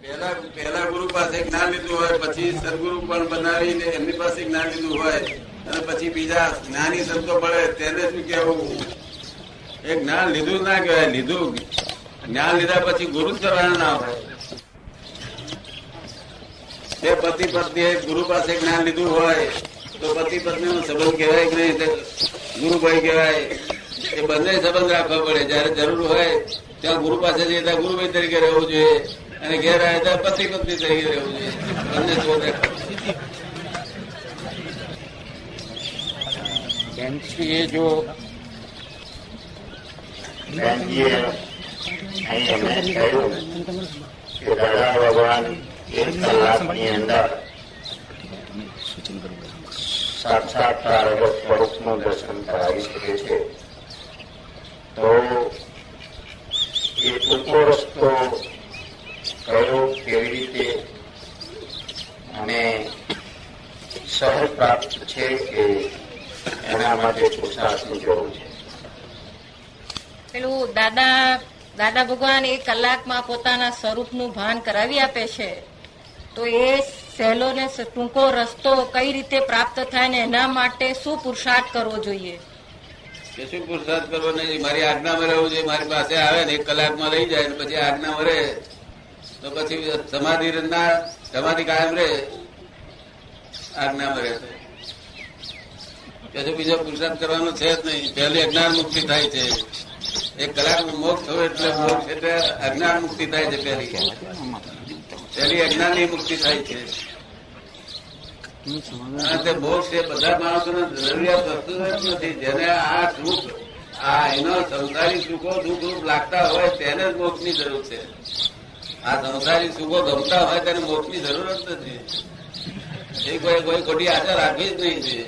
પહેલા પહેલા ગુરુ પાસે જ્ઞાન લીધું હોય, પછી સદગુરુ પણ બનાવીને એમની પાસે જ્ઞાન લીધું હોય, અને પછી બીજા જ્ઞાની સંતો પડે, તેને શું કહેવું? એ જ્ઞાન લીધું ના કહેવાય, લીધું. જ્ઞાન લીધા પછી ગુરુ કરવાના ના હોય. તે પતિ પત્ની ગુરુ પાસે જ્ઞાન લીધું હોય, તો પતિ પત્ની નો સંબંધ કહેવાય કે નહીં? ગુરુભાઈ કહેવાય. એ બંને સંબંધ રાખવા પડે. જયારે જરૂર હોય, ત્યાં ગુરુ પાસે જઈએ, ત્યાં ગુરુભાઈ તરીકે રહેવું જોઈએ. અને ઘેર આવ્યા ત્યાં પતિ પત્ની થઈ રહેવું જોઈએ. બંને સંબંધ રાખવા જો બેનજીએ અહીં એમને કહ્યું કે દાદા ભગવાન એક કલાકની અંદર સાક્ષાત્કાર સ્વરૂપનું દર્શન કરાવી શકે છે. તો એ ટૂંકો રસ્તો કયો કેવી રીતે અને સહજ પ્રાપ્ત છે કે એના માટે પુરુષાર્થની જરૂર છે? પેલું દાદા દાદા ભગવાન એક કલાકમાં પોતાના સ્વરૂપનું ભાન કરાવી આપે છે. તો એ સહેલો ને ટૂંકો રસ્તો કઈ રીતે પ્રાપ્ત થાય ને એના માટે શું પુરુષાર્થ કરવો જોઈએ? કે શું પુરુષાર્થ કરવો નહીં મારી આજ્ઞામાં રહેવું જોઈએ. મારી પાસે આવે ને એક કલાકમાં લઈ જાય પછી આજ્ઞામાં રહે. તો પછી સમાધિ ના સમાધિ કાયમ રે આજ્ઞામાં રહે. પછી બીજો પુરુષાર્થ કરવાનો છે જ નહીં. પહેલી અજ્ઞાન મુક્તિ થાય છે. એક કલાક મોક્ષ થયો એટલે મોક્ષ એટલે અજ્ઞાન મુક્તિ થાય છે પહેલી. પહેલી અજ્ઞાનની મુક્તિ થાય છે. મોક્ષ એ બધા માણસો જરૂરિયાત વસ્તુ જ નથી. જેને આ સુખ, આ એનો સંસારી સુખો દુઃખ રૂપ લાગતા હોય તેને જ મોક્ષની જરૂર છે. આ સંસારી સુખો ગમતા હોય તેને મોક્ષની જરૂર જ નથી. એ કોઈ કોઈ ખોટી આશા રાખવી જ નહીં છે.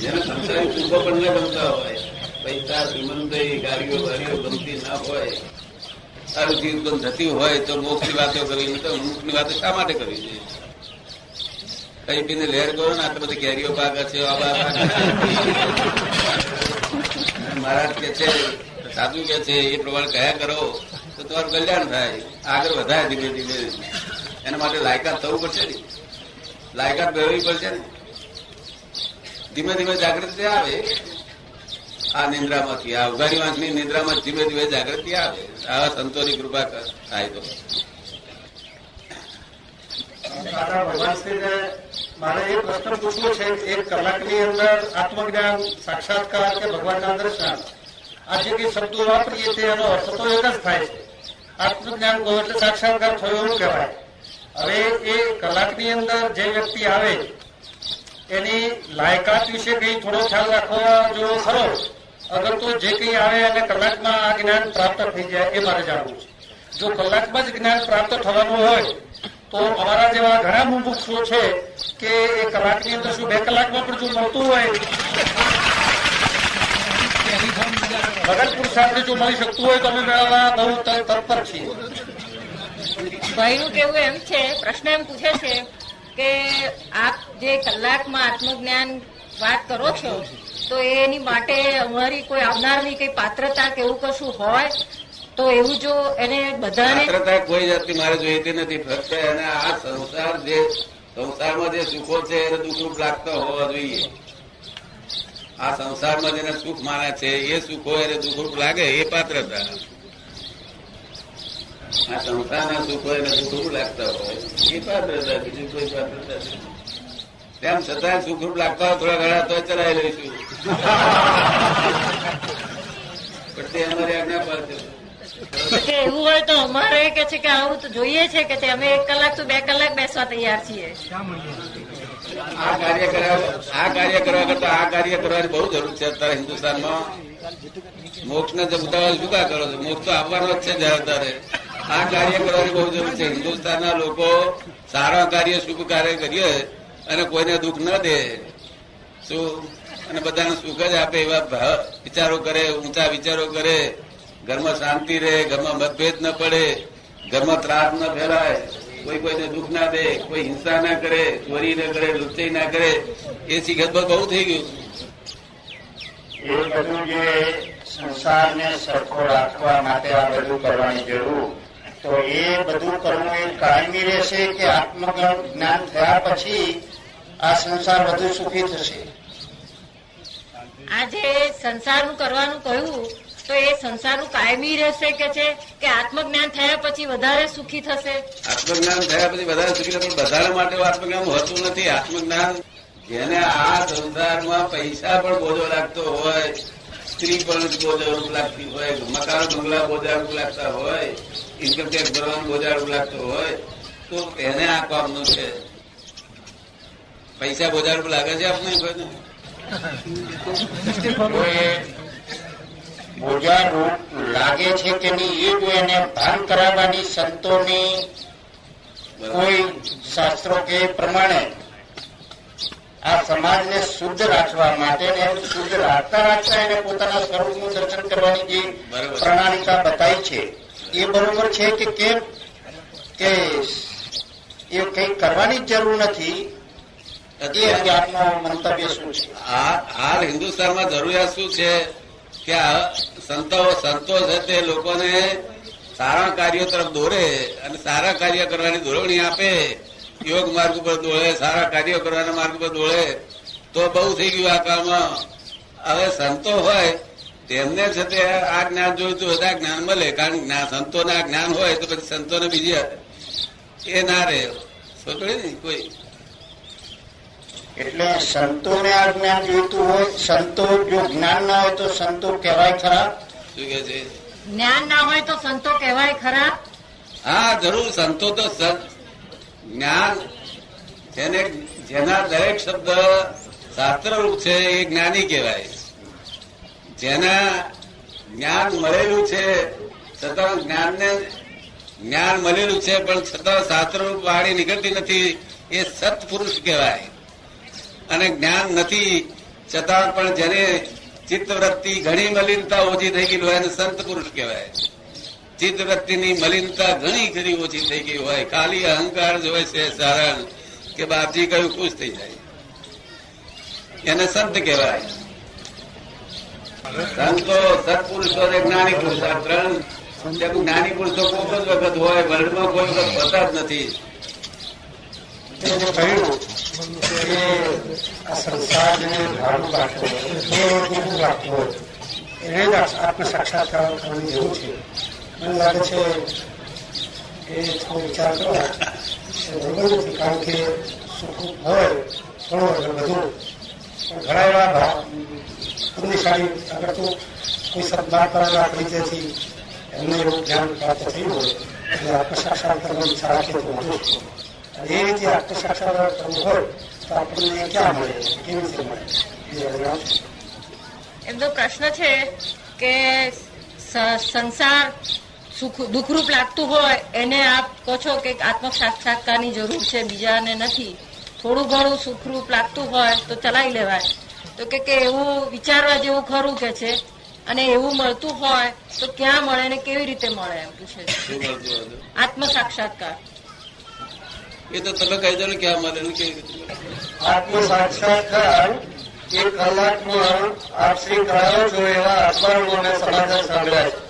જેને સંસારી સુખો પણ ન ગમતા હોય પૈસા શ્રીમંતઈ ગાડીઓ ગાડીઓ ગમતી ના હોય સારું જીવ થતી હોય તો મોક્ષની વાતો કરવી, તો મુખની વાતો શા માટે કરવી જોઈએ કઈ પીને લહેર કરો ને આટલા બધી કેરીઓ પાકે છે. મહારાજ કે છે, સાધુ કે છે, એ પ્રમાણે કયા કરો? તો તમારું કલ્યાણ થાય. આગળ વધાય ધીમે ધીમે. એના માટે લાયકાત થવું પડશે ને. લાયકાત મેળવવી પડશે ને. ધીમે ધીમે જાગૃતિ આવે. આ નિંદ્રામાંથી, આ ઉઘાડી વાંચની નિંદ્રામાં ધીમે ધીમે જાગૃતિ આવે. આવા સંતોની કૃપા થાય તો. મારે એ પ્રશ્ન પૂછવો છે એક કલાકની અંદર આત્મજ્ઞાન, સાક્ષાત્કાર કે ભગવાનના દર્શન? આ જે થાય આત્મજ્ઞાન કહો એટલે સાક્ષાત્કાર થયો એવું કહેવાય. હવે એ કલાકની અંદર જે વ્યક્તિ આવે, એની લાયકાત વિશે કઈ થોડો ખ્યાલ રાખવા જેવો ખરો, અગર તો જે કઈ આવે અને કલાકમાં આ જ્ઞાન પ્રાપ્ત થઈ જાય એ મારે જાણવું છે. જો કલાકમાં જ જ્ઞાન પ્રાપ્ત થવાનું હોય, તો અમારા જેવા ઘણા મુમુક્ષુઓ છે કે એ કલાકની અંદર શું બે કલાકમાં પણ જો મળતું હોય વગર પુરુષાર્થે જો મળી શકતું હોય તો અમે મેળવવા બહુ તત્પર છીએ. ભાઈનું કેવું એમ છે પ્રશ્ન એમ પૂછે છે કે આપ જે કલાકમાં આત્મજ્ઞાન વાત કરો છો તો એની માટે અમારી કોઈ આવનારની કઈ પાત્રતા કે એવું કશું હોય? તો એવું જો એને બધાને પાત્રતા કોઈ જાતની મારે જોઈતી નથી. ફક્ત એને આ સંસાર જે સંસારમાં જે સુખો છે એને દુઃખરૂપ લાગતા હોવા જોઈએ. આ સંસારમાં જેને સુખ માને છે એ સુખો એને દુઃખરૂપ લાગે એ પાત્રતા. આ સંસારના સુખો એને દુઃખરૂપ લાગતા હોય એ પાત્રતા બીજું કોઈ પાત્રતા તેમ છતાં સુખરૂપ લાગતા હોય થોડા ઘણા તો ચલાવી લઈશું. પણ તે અમારી આજ્ઞા પર છે. કે એવું હોય તો અમારે કે છે કે આવું તો જોઈએ છે કે અમે એક કલાક તો બે કલાક બેસવા તૈયાર છીએ. આ કાર્ય કરવા આ કાર્ય કરવા કરતા આ કાર્ય કરવાની બહુ જરૂર છે અત્યારે હિન્દુસ્તાનમાં. મોક્ષ ને ઉતાવળ જુદા કરો છો. મોક્ષ તો આવવાનો જ છે જયારે આ કાર્ય કરવાની બહુ જરૂર છે. હિન્દુસ્તાનના લોકો સારા કાર્ય, શુભ કાર્ય કરીએ અને કોઈને દુઃખ ન દે. શું? અને બધાને સુખ જ આપે એવા વિચારો કરે, ઊંચા વિચારો કરે. ઘરમાં શાંતિ રહે, ઘરમાં મતભેદ ન પડે. ઘરમાં ત્રાસ ન ફેલાય. કોઈ કોઈને દુઃખ ના દે કોઈ હિંસા ના કરે ચોરી ના કરે લુચાઈ ના કરે એ શીખત બહુ થઈ ગયું એ બધું જે સંસારને સરખો રાખવા માટે આ બધું કરવાની જરૂર તો એ બધું કરવું એ કાયમી રહેશે કે આત્મજ્ઞાન જ્ઞાન થયા પછી આ સંસાર વધુ સુખી થશે? આજે સંસારનું કરવાનું કહ્યું તો એ સંસારનું કાયમી રહેશે કે છે કે આત્મજ્ઞાન થયા પછી વધારે સુખી થશે? આત્મજ્ઞાન થયા પછી વધારે સુખી થશે વધારે માટે આત્મજ્ઞાન હોતું નથી. આત્મજ્ઞાન જેને આ સંસારમાં પૈસા પણ બોજો લાગતો હોય સ્ત્રી પણ બોજો લાગતી હોય મકાન બંગલા બોજારૂપ લાગતા હોય ઇન્કમ ટેક્સ ભરવાનું બોજારૂપ લાગતો હોય તો એને આ કામનું છે. પૈસા બોજારૂપ લાગે છે આપણે કોઈને બોજા રૂપ લાગે છે કે નહીં એ જો એને ભાન કરાવવાની સંતોની કોઈ શાસ્ત્રો કે પ્રમાણે આ સમાજને શુદ્ધ રાખવા માટે ને શુદ્ધ રાખતા રાખતા એને પોતાના સ્વરૂપનું દર્શન કરવાની જે પ્રણાલિકા બતાવી છે એ બરોબર છે કે કેમ? કે એ કઈ કરવાની જ જરૂર નથી. એ અંગે આપનું મંતવ્ય શું છે? આ હાલ હિન્દુસ્તાનમાં જરૂરિયાત શું છે? કે સંતો સંતો છે તે લોકોને સારા કાર્યો તરફ દોરે અને સારા કાર્ય કરવાની દોરવણી આપે, યોગ માર્ગ ઉપર દોડે, સારા કાર્યો કરવાના માર્ગ ઉપર દોડે, તો બહુ થઈ ગયું આ કાળમાં હવે સંતો હોય, તેમને છે તે આ જ્ઞાન જોયું તો બધા જ્ઞાન મળે, કારણ જ્ઞાન- સંતોને આ જ્ઞાન હોય તો પછી સંતોને બીજી એ ના રહે. સમજે ને કોઈ એટલે સંતોને આ જ્ઞાન જોઈતું હોય સંતો જો જ્ઞાન ના હોય તો સંતો કહેવાય ખરા? શું કે છે? જ્ઞાન ના હોય તો સંતો કહેવાય ખરા? હા જરૂર સંતો તો સંત જ્ઞાન જેને જેના દરેક શબ્દ શાસ્ત્રરૂપ છે એ જ્ઞાની કહેવાય. જેના જ્ઞાન મળેલું છે છતાં જ્ઞાનને જ્ઞાન મળેલું છે પણ છતાં શાસ્ત્રરૂપ વાળી નીકળતી નથી એ સત્પુરુષ કહેવાય. અને જ્ઞાન નથી. છતાં પણ જેને ચિત્તવૃત્તિ ઘણી મલિનતા ઓછી થઈ ગઈ હોય સંત પુરુષ કહેવાય. ચિત્તવૃત્તિની મલિનતા ઘણી ઘણી ઓછી થઈ ગઈ હોય. ખાલી અહંકાર જ હોય છે સારણ કે બાપજી કયું ખુશ થઈ જાય. એને સંત કહેવાય. સંતો, સત્પુરુષો જ્ઞાની પુરુષ. ત્રણ જ્ઞાની પુરુષો કોઈક જ વખત હોય વર્ણમાં કોઈ વખત હોતા જ નથી. આ સંસારને ભાડું રાખવો દૂર રાખવો એને જ આત્મ સાક્ષાત્કાર છે મને લાગે છે એ થોડો વિચાર કરો બરોબર કે સુખ હોય ઘણા એવા ભાવ પુણ્યશાળી અગર તો કોઈ સદબાર કરેલા એવું જ્ઞાન પ્રાપ્ત થયું હોય, એટલે આત્મ સાક્ષાત્કાર. એ રીતે આત્મ સાક્ષાત્કાર કરવું હોય તો આપણને ક્યાં મળે? કેવી રીતે મળે? એમનો પ્રશ્ન છે કે સંસાર સુખ દુઃખરૂપ લાગતું હોય એને આપ કહો છો કે આત્મ સાક્ષાત્કારની જરૂર છે બીજાને નથી. થોડું ઘણું સુખરૂપ લાગતું હોય તો ચલાવી લેવાય. તો કે કે એવું વિચારવા જેવું ખરું કે છે? અને એવું મળતું હોય તો ક્યાં મળે ને કેવી રીતે મળે એમ પૂછે આત્મ સાક્ષાત્કાર એ તો તમે કહી દો ને ક્યાં મળે ને કેવી રીતે. આત્મ સાક્ષાત્કાર એક કલાકમાં આપ શ્રી કરાવો છો એવા અખબારોમાં મેં સમાચાર સાંભળ્યા. છે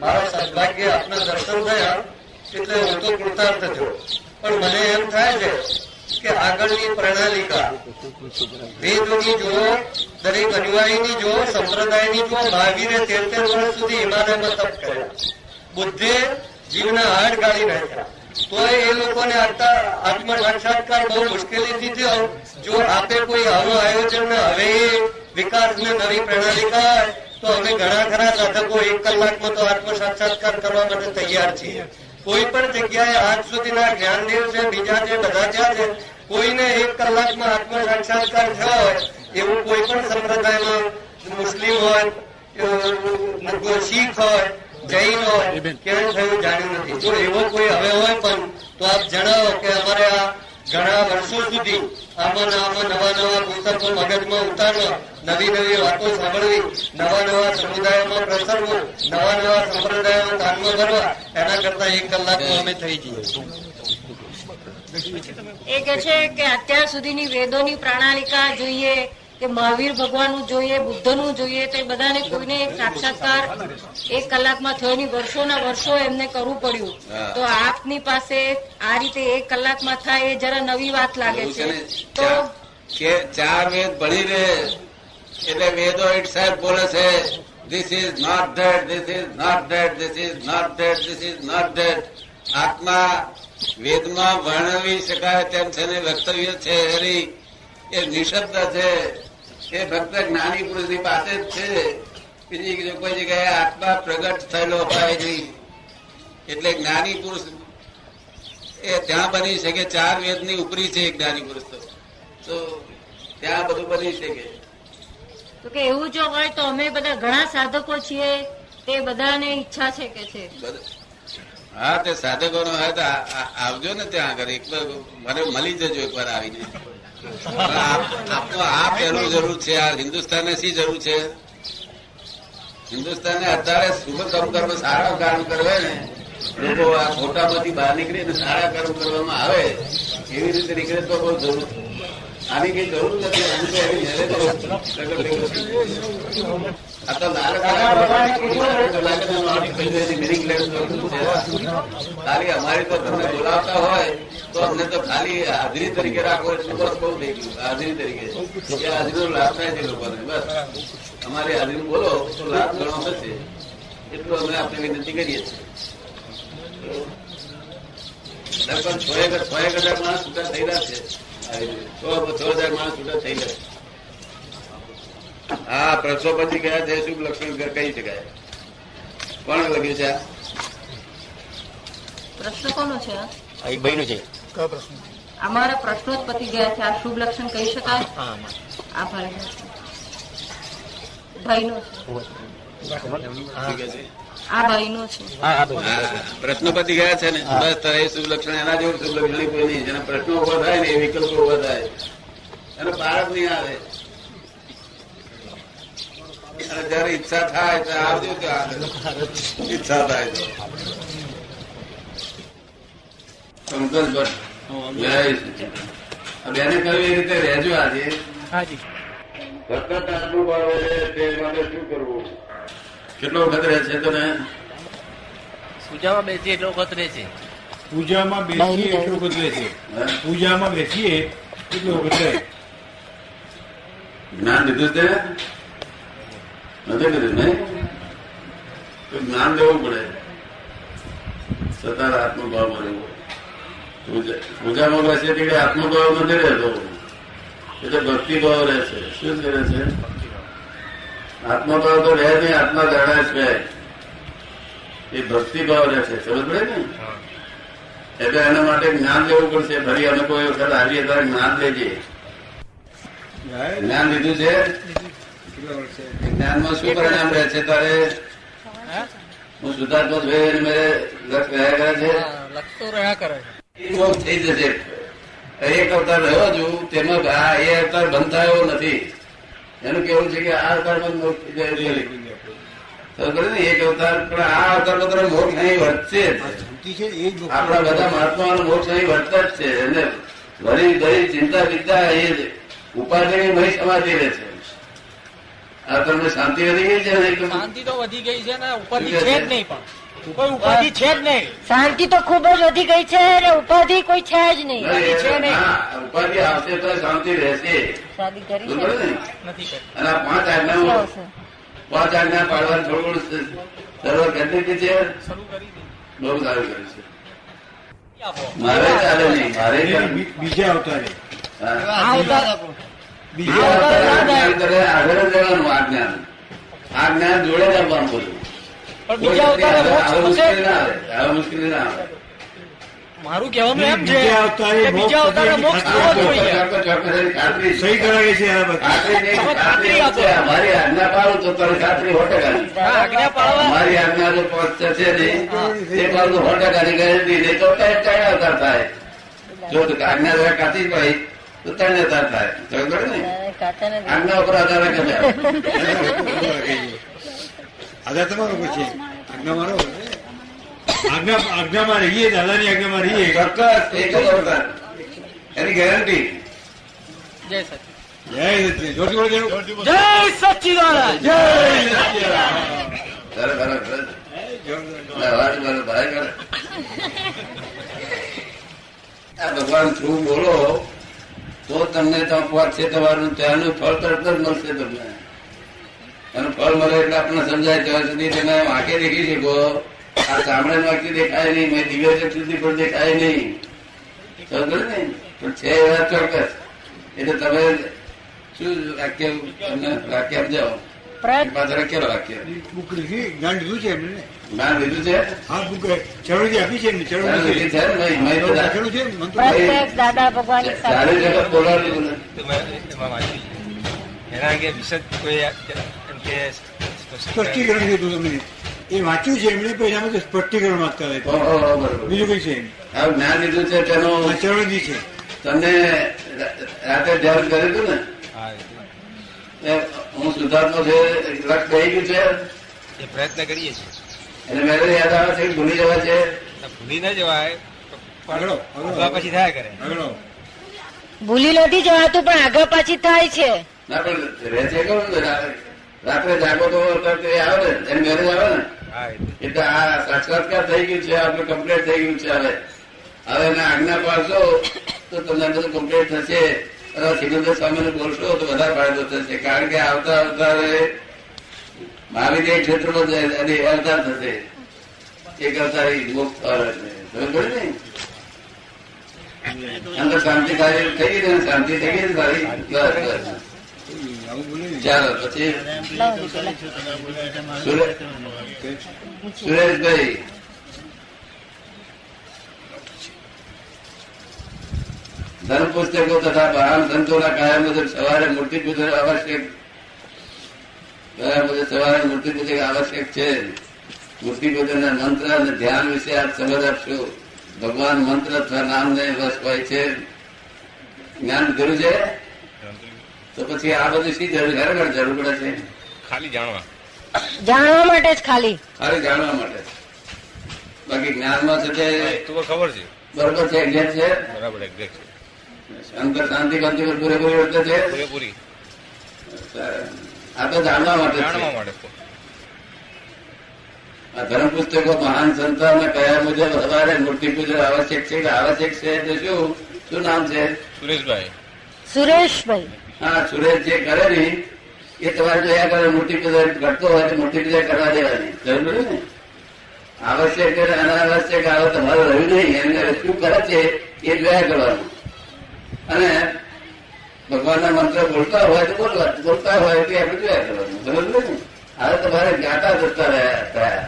મારા સદભાગ્ય આપના દર્શન થયા એટલે હું તો કૃતાર્થ થયો પણ મને એમ થાય છે કે આગળની પ્રણાલિકા, વેદની જો દરેક અનુયાયીની જો સંપ્રદાયની જો ભાગીને તેર તેર વર્ષ સુધી હિમાલયમાં તપ કર્યા. બુદ્ધે જીવના હાડ ગાળી નાખ્યા. તોય એ લોકોને આત્મ સાક્ષાત્કાર બહુ મુશ્કેલીથી થયો જો આપે કોઈ આવું આયોજન હવે વિકાસને નવી પ્રણાલિકા તો અમે ઘણા ઘણા સાધકો એક કલાકમાં તો આત્મ સાક્ષાત્કાર કરવા માટે તૈયાર છીએ. કોઈ પણ જગ્યાએ આજ સુધીના જ્ઞાનદેવ છે, બીજા છે બધા જ્યાં છે કોઈને એક કલાકમાં આત્મ સાક્ષાત્કાર થયો હોય, એવું કોઈ પણ સંપ્રદાયમાં મુસ્લિમ હોય શીખ હોય જૈન હોય થયું જાણ્યું નથી. જો એવો કોઈ હવે હોય પણ તો આપ જણાવો કે અમારે આ ઘણા વર્ષો સુધી આમાં આમાં નવા નવા પુસ્તકો મગજમાં ઉતારવા, નવી નવી વાતો સાંભળવી, નવા નવા સમુદાયોમાં પ્રસરવું નવા નવા સંપ્રદાયોમાં કાનમાં ભરવા, એના કરતા એક કલાકમાં અમે થઈ જઈએ. એ કે છે કે અત્યાર સુધીની વેદોની પ્રણાલિકા જોઈએ કે મહાવીર ભગવાનનું જોઈએ બુદ્ધનું જોઈએ તો એ બધાને કોઈને એક સાક્ષાત્કાર એક કલાકમાં થયો નહીં વર્ષોના વર્ષો એમને કરવું પડ્યું. તો આપની પાસે આ રીતે એક કલાકમાં થાય એ જરા નવી વાત લાગે છે. તો કે ચાર વેદ ભણી લે એટલે વેદો ઇટ સાહેબ બોલે છે this is not dead this is not dead this is not dead this is not dead આત્મા વેદમાં વર્ણવી શકાય તેમ છે ને વક્તવ્ય છે હરી એ નિશબ્દ છે. એ ભક્ત જ્ઞાની પુરુષની પાસે જ છે. બીજી કોઈ જગ્યાએ આત્મા પ્રગટ થયેલો હોય નહીં. એટલે જ્ઞાની પુરુષ એ ત્યાં બની શકે ચાર વેદની ઉપરી છે એક જ્ઞાની પુરુષ તો. ત્યાં બધું બની શકે. તો કે એવું જો હોય તો અમે બધા ઘણા સાધકો છીએ તે બધાને ઈચ્છા છે કે છે. હા તે સાધકો નો હોય તો આવજો ને ત્યાં આગળ. એક મને મળી જજો એક વાર આવીને. પણ આપ- આ પહેલું જરૂર છે. આ હિન્દુસ્તાનને શી જરૂર છે? હિન્દુસ્તાનને અત્યારે શુભ કર્મ કર્મ સારા કર્મ કરવે ને, લોકો આ ખોટામાંથી બહાર નીકળી ને સારા કર્મ કરવામાં આવે, એવી રીતે નીકળે તો બહુ જરૂર. આની કઈ જરૂર નથી ખાલી અમારી તો તમને બોલાવતા હોય તો અમને તો ખાલી હાજરી તરીકે રાખો બસ બહુ થઈ ગયું હાજરી તરીકે એ હાજરીનો લાભ થાય છે લોકોને બસ અમારી હાજરી બોલો તો લાભ ઘણો થશે એટલું અમે આપણે વિનંતી કરીએ છીએ છ હજાર માણસ છૂટા રહ્યા છે છ હજાર માણસ છૂટા રહ્યા છે હા પ્રશ્નો પછી ગયા છે શુભ લક્ષ્મણ કહી શકાય કોણ લખ્યું છે પ્રશ્ન કોનો છે? આ? એક ભાઈનું છે. અમારા પ્રશ્નો? જ પતી ગયા છે આ શુભ લક્ષણ કહી શકાય? આ ભાઈ ભાઈનો છે. આ ભાઈનો છે. ગયા છે ને બસ એ શુભ લક્ષણ એના જેવું શુભ લક્ષણ કોઈ નહીં જેના પ્રશ્નો ઊભા થાય ને એ વિકલ્પો ઊભા થાય. એનો બાળક નહીં આવે. અને જયારે ઈચ્છા થાય આવજો ઈચ્છા થાય તો. પંકજ ભટ્ટ બેને કહ્યું એ રીતે રહેજો આજે. સતત આત્મભાવ રહે તે માટે શું કરવું? કેટલો વખત રહે છે તને? પૂજામાં બેસી એટલો વખત રહે છે. પૂજામાં બેસીએ એટલો વખત રહે છે. પૂજામાં બેસીએ એટલો વખત રહે જ્ઞાન લીધું તે? નથી કર્યું ને તો જ્ઞાન લેવું પડે. સતાર આત્મભાવમાં રહેવું પૂજા- પૂજામાં બેસે તે આત્મભાવ નથી રહેતો. એટલે ભક્તિભાવ રહે છે શું કરે છે? આત્મભાવ તો રહે નહીં આત્મા જાણે છે. એ ભક્તિભાવ રહે છે સમજ પડે ને? એટલે એના માટે જ્ઞાન લેવું પડશે. ફરી અમે કોઈ વખત આવીએ ત્યારે જ્ઞાન લેજે. જ્ઞાન લીધું છે? જ્ઞાનમાં શું પરિણામ રહે છે તારે? હું? શુદ્ધાત્મા જોઈ અને મેં લક્ષ રહ્યા કરે છે. લખતો રહ્યા કરે છે. થઈ જશે. એક અવતાર રહ્યો છું તેમાં આ એ અવતાર બંધ થયો નથી. એનું કેવું છે કે આ અવતારમાં એક અવતાર પણ આ અવતાર બધા મોક્ષ નહીં વધશે આપણા બધા મહાત્માનો મોક્ષ અહીં વધતા જ છે. અને વળી ગરી ચિંતા વિદ્યા એ ઉપાધિ ઉપાધિની મહી સમાધિ રહે છે. આ તમને શાંતિ વધી ગઈ છે શાંતિ તો વધી ગઈ છે ને ઉપાધિ છે જ નહીં પણ. કોઈ ઉપાધિ છે જ નહીં. શાંતિ તો ખૂબ જ વધી ગઈ છે અને ઉપાધિ કોઈ છે જ નહીં. છે નહીં. ઉપાધિ આવશે તો શાંતિ રહેશે. શાદી કરી નથી અને પાંચ આજ્ઞા પાંચ આજ્ઞા પાડવા થોડું સર્વ છે. કરી દીધી. બહુ સારું કર્યું છે. મારે ચાલે નહીં મારે બીજા અવતારે. બીજા આ કરે આગળ જ લેવાનું આ જ્ઞાન. આ જ્ઞાન જોડે જ આપવાનું બધું. પણ બીજા અવતારે મોક્ષ હવે થશે? મુશ્કેલી ના આવે ના મારું કહેવાનું એમ છે બીજા અવતારે કે બીજા મોક્ષ અવતારે મોક્ષ થવો જોઈએ. સહી કરાવે છે ખાતરી તમે આપો. મારી આજ્ઞા પાડું તો તને ખાતરી સો ટકા મારી આજ્ઞા જો પહોંચશે છે નહીં. તે પાડું સો ટકાની ગેરંટી નહીં તો કઈ કયા અવતાર થાય? જો આજ્ઞા કાચી જ પડી તો ત્રણ અવતાર થાય સમજ પડે ને આજ્ઞા ઉપર આધાર રાખે છે. આધાર તમારો પછી આજ્ઞા મારો આજ્ઞા આજ્ઞામાં રહીએ દાદાની આજ્ઞામાં રહીએ ચોક્કસ એક જ અવતાર એની ગેરંટી જય સચિન જય સચિદાનંદ. જોરથી બોલો જરું. જય સચ્ચિદાનંદ જય સચિદાનંદ. બરાબર, બરાબર. જોરદાર. ના, અવાજ મારો ભારે કરે. આ ભગવાન થ્રુ બોલો તો તમને તો પહોંચશે તમારું, ત્યાંનું ફળ તરત જ મળશે તમને. અને ફળ મળે એટલે આપણને સમજાય ત્યાં સુધી તમે વાંકે દેખી શકો. આ ચામડે વાંકી દેખાય નહીં, મેં દિવ્ય સુધી પણ દેખાય નહીં. સમજો ને? પણ છે એવા ચોક્કસ. એટલે તમે શું વાક્ય તમને વાક્ય સમજાવો. પ્રયત્ન પાછળ બુક લીધી જ્ઞાન લીધું છે એમને. જ્ઞાન લીધું છે? હા બુક ચરોજી આપી છે ચરોજી છે ને ભાઈ? મેં તો લખેલું છે પ્રત્યેક દાદા ભગવાન એક સાથે. ચાલીસ વખત બોલાવ્યું મને. એમાં વાંચી એના અંગે વિશદ કોઈ એમ કે સ્પષ્ટીકરણ કીધું તમને. એ વાંચ્યું છે એમણે પછી આમાં તો સ્પષ્ટીકરણ માંગતા ઓહો, બરોબર. બીજું કઈ છે જ્ઞાન લીધું છે તેનો ચરોજી છે. તમને રાતે ધ્યાન કર્યું હતું ને? હા સુધારનો છે લક્ષ થઈ ગયું છે એ પ્રયત્ન કરીએ છીએ. એટલે મેરેજ યાદ આવે છે ભૂલી જવા છે. ભૂલી ન જવાય આગળ પછી થાય કરે. ભૂલી નથી જવાતું પણ આગળ પાછી થાય છે. ના પણ રહે છે કેવું રાત્રે જાગો તો એ આવે ને એને મેરેજ આવે ને. એટલે આ સાક્ષાત્કાર થઈ ગયું છે આપણે કમ્પ્લીટ થઈ ગયું છે હવે. હવે એને આજ્ઞા પાડશો તો તમને બધું કમ્પ્લીટ થશે. અને સિકંદર સ્વામીને બોલશો તો વધારે ફાયદો થશે. કારણ કે આવતા અવતારે મહાવીર ક્ષેત્રમાં જાય અને અવતાર થશે. એક અવતાર મુક્ત પડી ને? અંદર શાંતિ સારી થઈ ગઈ શાંતિ થઈ ગઈ સારી બસ બસ. ચાલો પછી? સુરેશભાઈ ધર્મ પુસ્તકો તથા બહાર સંતોના કાયા મુજબ સવારે મૂર્તિ પૂજન આવશ્યક. કયા મુજબ સવારે મૂર્તિ પૂજન આવશ્યક છે. મૂર્તિ પૂજન મંત્ર અને ધ્યાન વિશે આપ સમજ આપશો. ભગવાન મંત્ર અથવા નામને વશ હોય છે. જ્ઞાન કર્યું છે? તો પછી આ બધું શી જરૂર ખરેખર જરૂર પડે છે? ખાલી જાણવા. જાણવા માટે જ ખાલી. ખાલી જાણવા માટે બાકી જ્ઞાનમાં છે તે ખબર છે. બરોબર છે એક્ઝેક્ટ છે? બરાબર એક્ઝેક્ટ અંતર શાંતિ કાંતિ પર પૂરેપૂરી વર્તે છે. પૂરેપૂરી. આ તો જાણવા માટે જાણવા માટે આ ધર્મ પુસ્તકો મહાન સંતોને કયા મુજબ સવારે મૂર્તિ પૂજન આવશ્યક છે કે આવશ્યક છે તો શું? શું નામ છે? સુરેશભાઈ. સુરેશભાઈ. હા સુરેશ જે કરે ને એ તમારે જોયા કરે મૂર્તિ પૂજન કરતો હોય તો મૂર્તિ પૂજન કરવા દેવાની. જરૂર ને? આવશ્યક અને અનાવશ્યક આવે તમારે રહ્યું નહીં એને શું કરે છે એ જોયા કરવાનું. અને ભગવાનના મંત્ર બોલતા હોય તો બોલવા, બોલતા હોય તો આપણે જોયા કરવાનું સમજ ને? હવે તમારે ગાતા જતા રહ્યા હતા.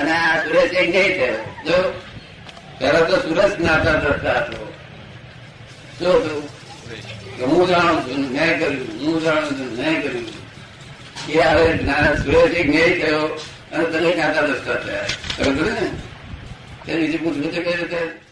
અને આ સુરેશ એક નહીં થયો. જો પેલા તો સુરજ જ્ઞાતા જતા હતો. જો હું જાણું છું, મેં કર્યું. હું જાણું છું, મેં કર્યું. એ હવે સુરજ એક નહીં થયો. અને તમે જ્ઞાતા દસતા થયા ખબર ને? બીજી પૂછવું છે કઈ રીતે?